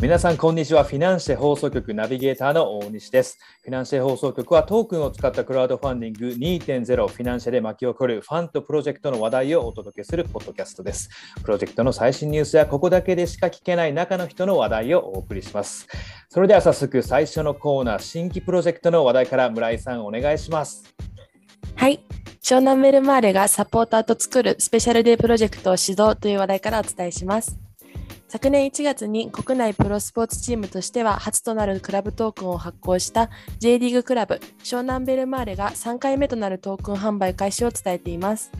皆さんこんにちは。フィナンシェ放送局ナビゲーターの大西です。フィナンシェ放送局はトークンを使ったクラウドファンディング2.0フィナンシェで巻き起こるファンとプロジェクトの話題をお届けするポッドキャストです。プロジェクトの最新ニュースやここだけでしか聞けない中の人の話題をお送りします。それでは早速最初のコーナー新規プロジェクトの話題から村井さんお願いします。はい。湘南メルマーレがサポーターと作るスペシャルデープロジェクトを指導という話題からお伝えします。昨年1月に国内プロスポーツチームとしては初となるクラブトークンを発行した J リーグクラブ湘南ベルマーレが3回目となるトークン販売開始を伝えています。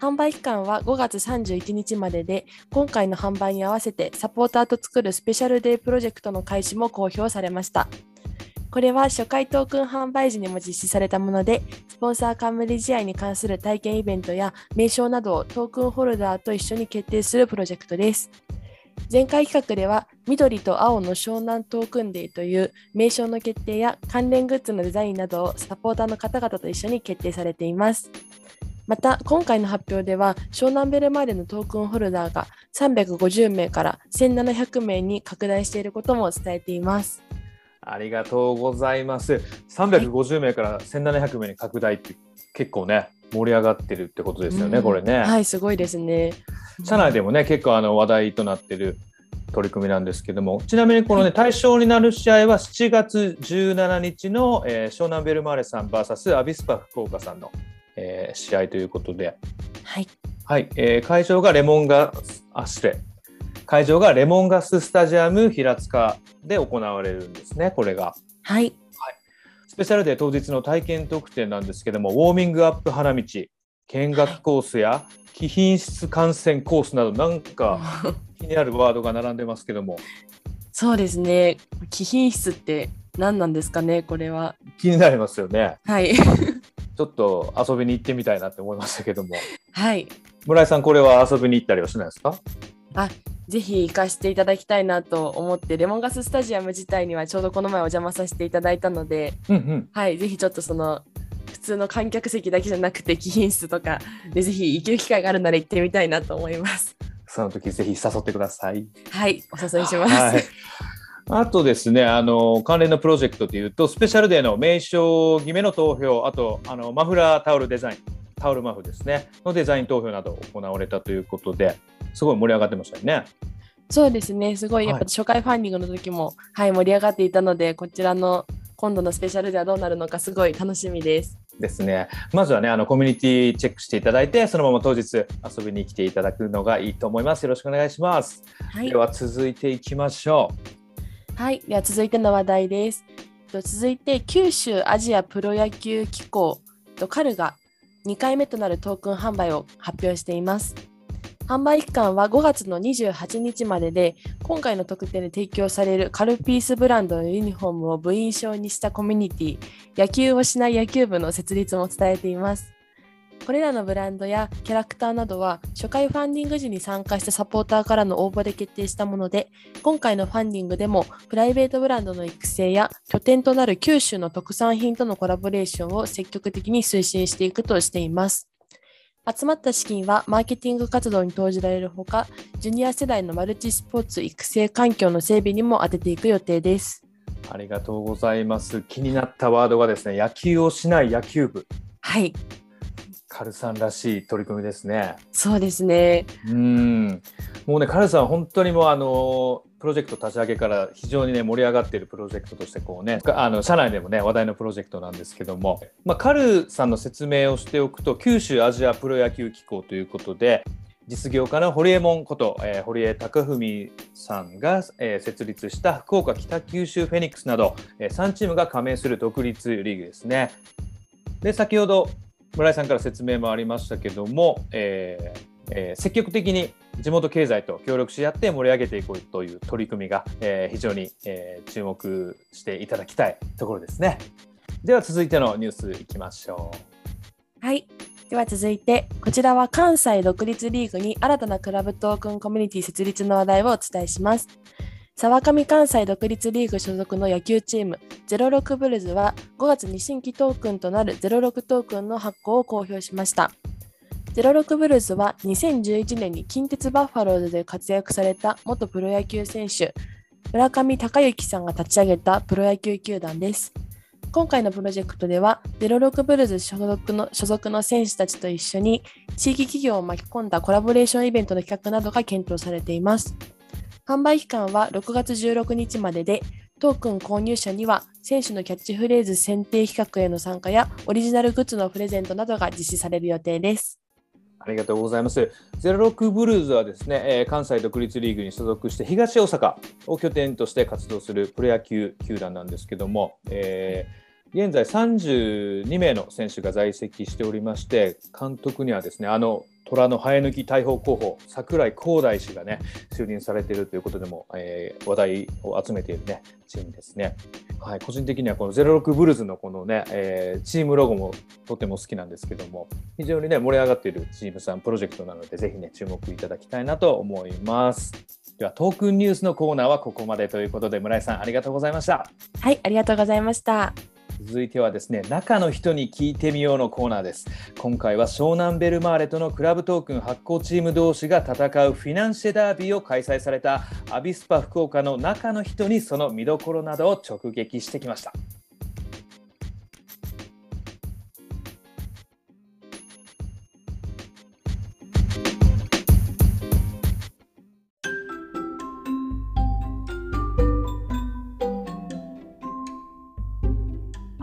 販売期間は5月31日までで、今回の販売に合わせてサポーターと作るスペシャルデープロジェクトの開始も公表されました。これは初回トークン販売時にも実施されたもので、スポンサー冠試合に関する体験イベントや名称などをトークンホルダーと一緒に決定するプロジェクトです。前回企画では緑と青の湘南トークンデーという名称の決定や関連グッズのデザインなどをサポーターの方々と一緒に決定されています。また今回の発表では湘南ベルマーレのトークンホルダーが350名から1700名に拡大していることも伝えています。ありがとうございます。350名から1700名に拡大って結構ね盛り上がってるってことですよね、うん、これね。はいすごいですね。社内でもね、結構あの話題となってる取り組みなんですけども、ちなみにこのね、対象になる試合は7月17日の、えー、湘南ベルマーレさん VS アビスパ福岡さんの、えー、試合ということで、はい。はい、えー、会場がレモンガス、あ、失礼。会場がレモンガススタジアム平塚で行われるんですね、これが。はい。はい、スペシャルデー当日の体験特典なんですけども、ウォーミングアップ花道、見学コースや貴品質観戦コースなどなんか 気になるワードが並んでますけども。そうですね。貴品質って何なんですかねこれは。気になりますよね。はい。ちょっと遊びに行ってみたいなって思いましたけども。はい。村井さんこれは遊びに行ったりはしないですか？あぜひ行かせていただきたいなと思ってレモンガススタジアム自体にはちょうどこの前お邪魔させていただいたので、うんうん、はいぜひちょっとその普通の観客席だけじゃなくて貴賓室とかでぜひ行ける機会があるなら行ってみたいなと思います。その時ぜひ誘ってください。はい、お誘いします。はい、あとですね、あの関連のプロジェクトというと、スペシャルデーの名称決めの投票、あとあのマフラータオルデザイン、タオルマフですね、のデザイン投票など行われたということで、すごい盛り上がってましたよね。そうですね、すごいやっぱ初回ファンディングの時も、はい、盛り上がっていたので、こちらの今度のスペシャルではどうなるのかすごい楽しみです。ですね。まずはね、あのコミュニティチェックしていただいて、そのまま当日遊びに来ていただくのがいいと思います。よろしくお願いします。はい、では続いていきましょう。はい、では続いての話題です。続いて九州アジアプロ野球機構とカルが2回目となるトークン販売を発表しています。販売期間は5月の28日までで、今回の特典で提供されるカルピースブランドのユニフォームを部員証にしたコミュニティ、野球をしない野球部の設立も伝えています。これらのブランドやキャラクターなどは初回ファンディング時に参加したサポーターからの応募で決定したもので、今回のファンディングでもプライベートブランドの育成や拠点となる九州の特産品とのコラボレーションを積極的に推進していくとしています。集まった資金はマーケティング活動に投じられるほか、ジュニア世代のマルチスポーツ育成環境の整備にも当てていく予定です。ありがとうございます。気になったワードがですね、野球をしない野球部。はい。カルさんらしい取り組みですね。そうですね。うん。もうね、カルさん本当にもうあのプロジェクト立ち上げから非常にね盛り上がっているプロジェクトとしてこうねあの社内でもね話題のプロジェクトなんですけども、まあ、カルさんの説明をしておくと九州アジアプロ野球機構ということで実業家の堀江門こと、えー、堀江貴文さんが、えー、設立した福岡北九州フェニックスなど、えー、3チームが加盟する独立リーグですね。で先ほど村井さんから説明もありましたけども、えーえー、積極的に地元経済と協力し合って盛り上げていこうという取り組みが、えー、非常に、えー、注目していただきたいところですね。では続いてのニュースいきましょう。はい。では続いて、こちらは関西独立リーグに新たなクラブトークンコミュニティ設立の話題をお伝えします。沢上関西独立リーグ所属の野球チーム06ブルズは5月に新規トークンとなる06トークンの発行を公表しました。06ブルーズは2011年に近鉄バッファローズで活躍された元プロ野球選手、村上隆之さんが立ち上げたプロ野球球団です。今回のプロジェクトでは、06ブルーズ所属の所属の選手たちと一緒に、地域企業を巻き込んだコラボレーションイベントの企画などが検討されています。販売期間は6月16日までで、トークン購入者には選手のキャッチフレーズ選定企画への参加やオリジナルグッズのプレゼントなどが実施される予定です。ありがとうございます。ゼロロックブルーズはですね、え、関西独立リーグに所属して東大阪を拠点として活動するプロ野球球団なんですけども、えー、現在32名の選手が在籍しておりまして、監督にはですね、あの虎の生え抜き大砲候補櫻井光大氏がね就任されているということでも、えー、話題を集めているねチームですね。はい、個人的にはこの06ブルーズのこのね、えー、チームロゴもとても好きなんですけども非常にね盛り上がっているチームさんプロジェクトなのでぜひね注目いただきたいなと思います。ではトークンニュースのコーナーはここまでということで村井さんありがとうございました。はいありがとうございました。続いてはですね中の人に聞いてみようのコーナーです。今回は湘南ベルマーレとのクラブトークン発行チーム同士が戦うフィナンシェダービーを開催されたアビスパ福岡の中の人にその見どころなどを直撃してきました。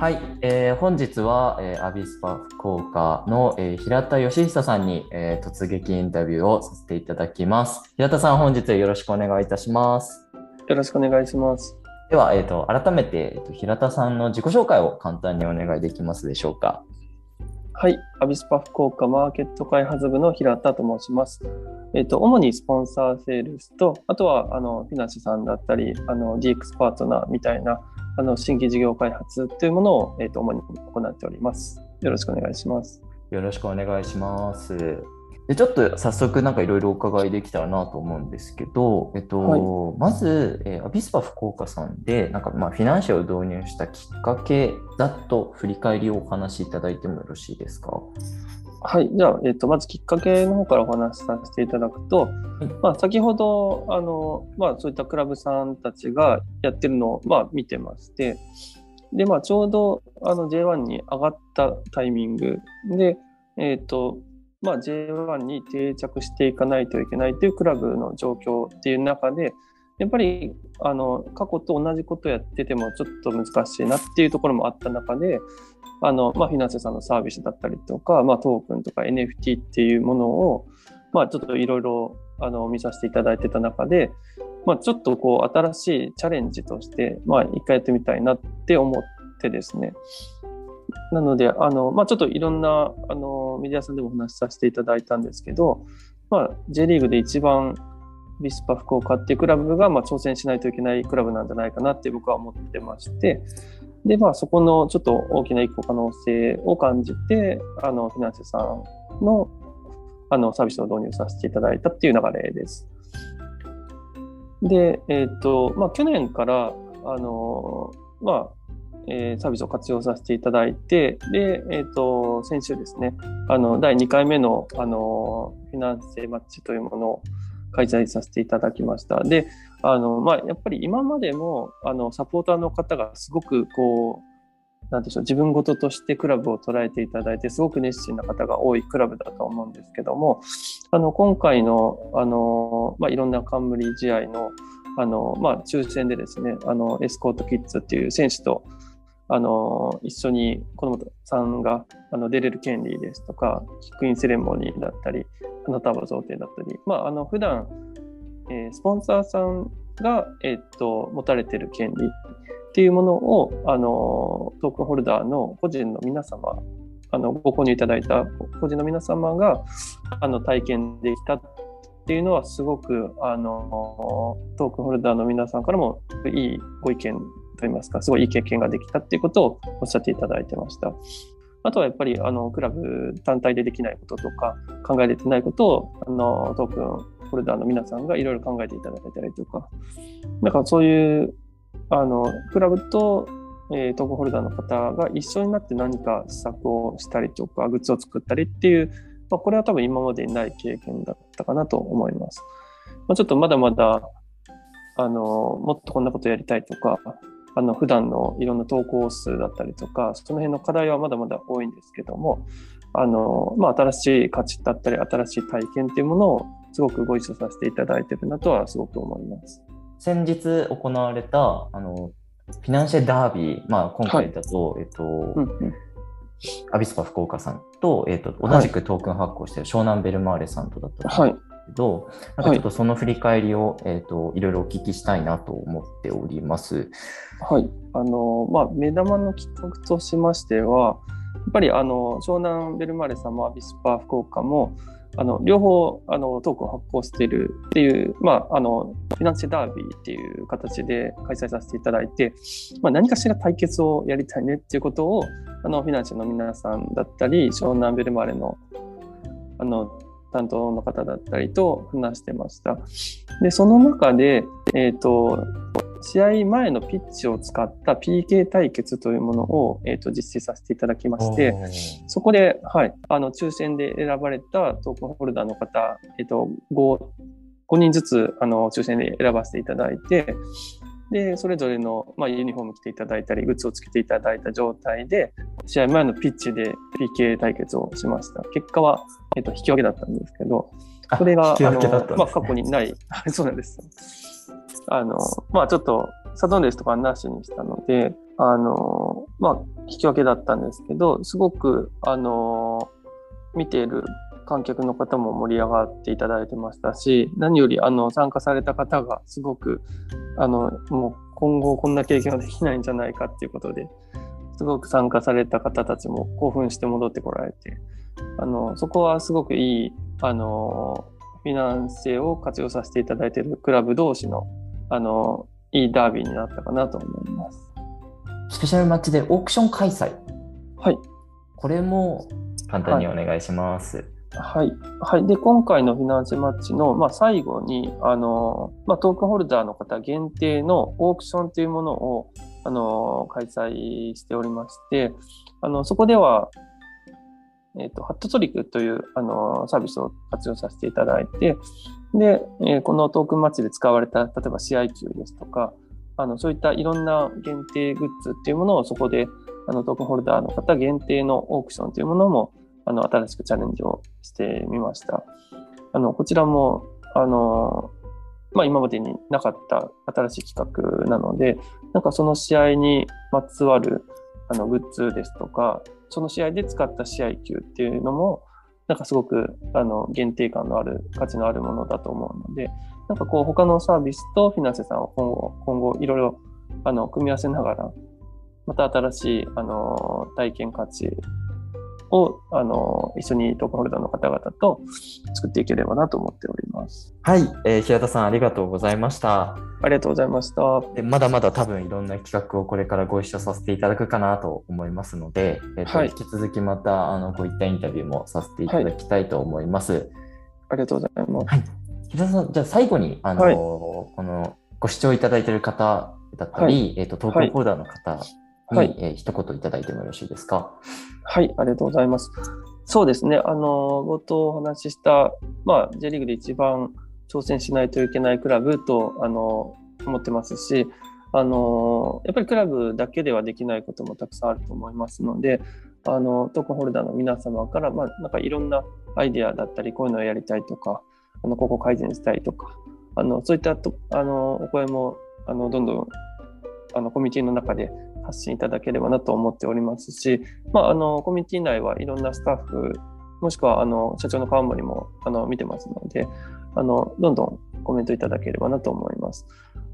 はい、えー、本日は、えー、アビスパ福岡の、えー、平田義久さんに、えー、突撃インタビューをさせていただきます。平田さん、本日はよろしくお願いいたします。よろしくお願いします。では、えーと、改めて、えーと、平田さんの自己紹介を簡単にお願いできますでしょうか。はい、アビスパ福岡マーケット開発部の平田と申します。えっ、ー、と、主にスポンサーセールスと、あとは、あの、フィナンシェさんだったり、あの、DX パートナーみたいな、あの新規事業開発というものを、えーと、主に行っております。よろしくお願いします。よろしくお願いします。でちょっと早速なんかいろいろお伺いできたらなと思うんですけど、えっと、はい、まず、えー、アビスパ福岡さんでなんかまあフィナンシャルを導入したきっかけだと振り返りをお話しいただいてもよろしいですか？はい、じゃあ、えっと、まずきっかけの方からお話しさせていただくと、まあ、先ほどあの、まあ、そういったクラブさんたちがやってるのを、まあ、見てましてで、まあ、ちょうどあの J1 に上がったタイミングで、えっとまあ、J1 に定着していかないといけないというクラブの状況っていう中でやっぱりあの過去と同じことやっててもちょっと難しいなっていうところもあった中であの、まあ、フィナンシェさんのサービスだったりとか、まあ、トークンとか NFT っていうものを、まあ、ちょっといろいろあの見させていただいてた中で、まあ、ちょっとこう新しいチャレンジとして、まあ、一回やってみたいなって思ってですね。なので、あのまあ、ちょっといろんなあのメディアさんでもお話しさせていただいたんですけど、まあ、J リーグで一番ビスパ福岡っていうクラブが、まあ、挑戦しないといけないクラブなんじゃないかなって僕は思ってまして、で、まあ、そこのちょっと大きな一個可能性を感じて、あの、フィナンシェさんのあのサービスを導入させていただいたっていう流れです。で、えっ、ー、と、まあ、去年から、あの、まあ、えー、サービスを活用させていただいて、で、えっ、ー、と、先週ですね、あの、第2回目の、あの、フィナンシェマッチというものを開催させていただきました。で、あの、まあ、やっぱり今までも、あの、サポーターの方がすごく、こう、なんでしょう、自分事としてクラブを捉えていただいて、すごく熱心な方が多いクラブだと思うんですけども、あの、今回の、あの、まあ、いろんな冠試合の、あの、まあ、抽選でですね、あの、エスコートキッズっていう選手と、あの、一緒に子供さんがあの出れる権利ですとか、キックインセレモニーだったり、花束贈呈だったり、まあ、あの、普段、えー、スポンサーさんが、えー、っと持たれている権利っていうものをあのトークンホルダーの個人の皆様あのご購入いただいた個人の皆様があの体験できたっていうのはすごくあのトークンホルダーの皆さんからもいいご意見といいますかすごいいい経験ができたっていうことをおっしゃっていただいてました。あとはやっぱりあのクラブ単体でできないこととか考えれてないことをあのトークンホルダーの皆さんがいろいろ考えていただいたりとか、なんかそういう、あの、クラブと、えー、トークンホルダーの方が一緒になって何か施策をしたりとか、グッズを作ったりっていう、まあ、これは多分今までにない経験だったかなと思います。まあ、ちょっとまだまだ、あの、もっとこんなことやりたいとか、あの、普段のいろんな投稿数だったりとか、その辺の課題はまだまだ多いんですけども、あの、まあ、新しい価値だったり、新しい体験っていうものをすごくご一緒させていただいてるなとはすごく思います。先日行われた、あの、フィナンシェダービー、まあ、今回だと、はい、えっと、うんうん。アビスパ福岡さんと、えーと、同じくトークン発行している湘南ベルマーレさんとだったんですけど、はい、なんかちょっとその振り返りを、えーと、いろいろお聞きしたいなと思っております。はい、あのまあ、目玉の企画としましては、やっぱりあの湘南ベルマーレさんもアビスパ福岡も、あの両方あのトークンを発行しているっていう、まあ、あのフィナンシェダービーっていう形で開催させていただいて、まあ、何かしら対決をやりたいねっていうことをあのフィナンシェの皆さんだったり湘南ベルマーレのあの担当の方だったりと話してました。でその中で、えーと試合前のピッチを使った PK 対決というものを、えーと、実施させていただきまして、そこで、はい、あの抽選で選ばれたトークンホルダーの方、えーと、5, 5人ずつあの抽選で選ばせていただいて、で、それぞれの、まあ、ユニフォーム着ていただいたり、グッズをつけていただいた状態で、試合前のピッチで PK 対決をしました。結果は、えっ、ー、と、引き分けだったんですけど、これが、あの、まあ、過去にない、そうなんです。あの、まあちょっと、サドンデスとかなしにしたので、あの、まあ引き分けだったんですけど、すごく、あの、見ている観客の方も盛り上がっていただいてましたし、何よりあの参加された方がすごく、あの、もう今後こんな経験はできないんじゃないかっていうことで、すごく参加された方たちも興奮して戻ってこられて、あの、そこはすごくいい、あの、フィナンシェを活用させていただいているクラブ同士のあの、いいダービーになったかなと思います。スペシャルマッチでオークション開催。はい。これも簡単にお願いします。はい。はい。はいで、今回のフィナンシェマッチの、まあ、最後に、あの、まあ、トークンホルダーの方限定のオークションというものを、あの、開催しておりまして、あの、そこでは、えっ、ー、と、ハットトリックという、あの、サービスを活用させていただいて、で、えー、このトークンマッチで使われた、例えば試合球ですとか、あの、そういったいろんな限定グッズっていうものをそこで、あの、トークンホルダーの方限定のオークションというものも、あの、新しくチャレンジをしてみました。あの、こちらも、あの、まあ、今までになかった新しい企画なので、なんかその試合にまつわるあのグッズですとか、その試合で使った試合球っていうのも、なんかすごくあの限定感のある価値のあるものだと思うので、なんかこう他のサービスとフィナンセさんを今後、今後いろいろあの組み合わせながら、また新しいあの体験価値をあの一緒にトークホルダーの方々と作っていければなと思っております。はい、えー、平田さんありがとうございました。ありがとうございました。でまだまだ多分いろんな企画をこれからご一緒させていただくかなと思いますので、えーと、はい、引き続きまたあのこういったインタビューもさせていただきたいと思います。はい、ありがとうございます。はい、平田さん、じゃあ最後にあの、はい、このご視聴いただいている方だったり、えっ、ー、と、トークホルダーの方に、はい、えー、一言いただいてもよろしいですか？はい、ありがとうございます。そうですね、あの冒頭お話しした、まあ、J リーグで一番挑戦しないといけないクラブとあの思ってますし、あのやっぱりクラブだけではできないこともたくさんあると思いますので、あのトークンホルダーの皆様から、まあ、なんかいろんなアイデアだったり、こういうのをやりたいとか、あのここ改善したいとか、あのそういったとあのお声もあのどんどんあのコミュニティの中で発信いただければなと思っておりますし、まあ、あのコミュニティ内はいろんなスタッフ、もしくはあの社長の川森もあの見てますのであの、どんどんコメントいただければなと思います。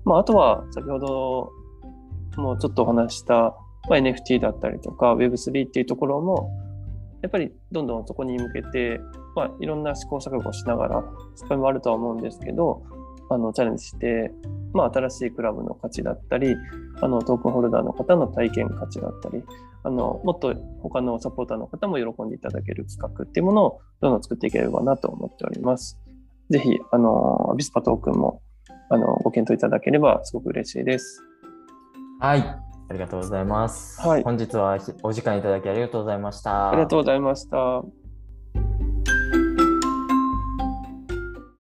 まあ、あとは先ほどもちょっとお話した、まあ、NFT だったりとか Web3 っていうところもやっぱりどんどんそこに向けて、まあ、いろんな試行錯誤しながら失敗もあるとは思うんですけどあのチャレンジして、まあ、新しいクラブの価値だったりあのトークンホルダーの方の体験価値だったりあのもっと他のサポーターの方も喜んでいただける企画っていうものをどんどん作っていければなと思っております。ぜひ、あの、アビスパトークンもあのご検討いただければすごく嬉しいです。はい。ありがとうございます。はい。本日はお時間いただきありがとうございました。ありがとうございました。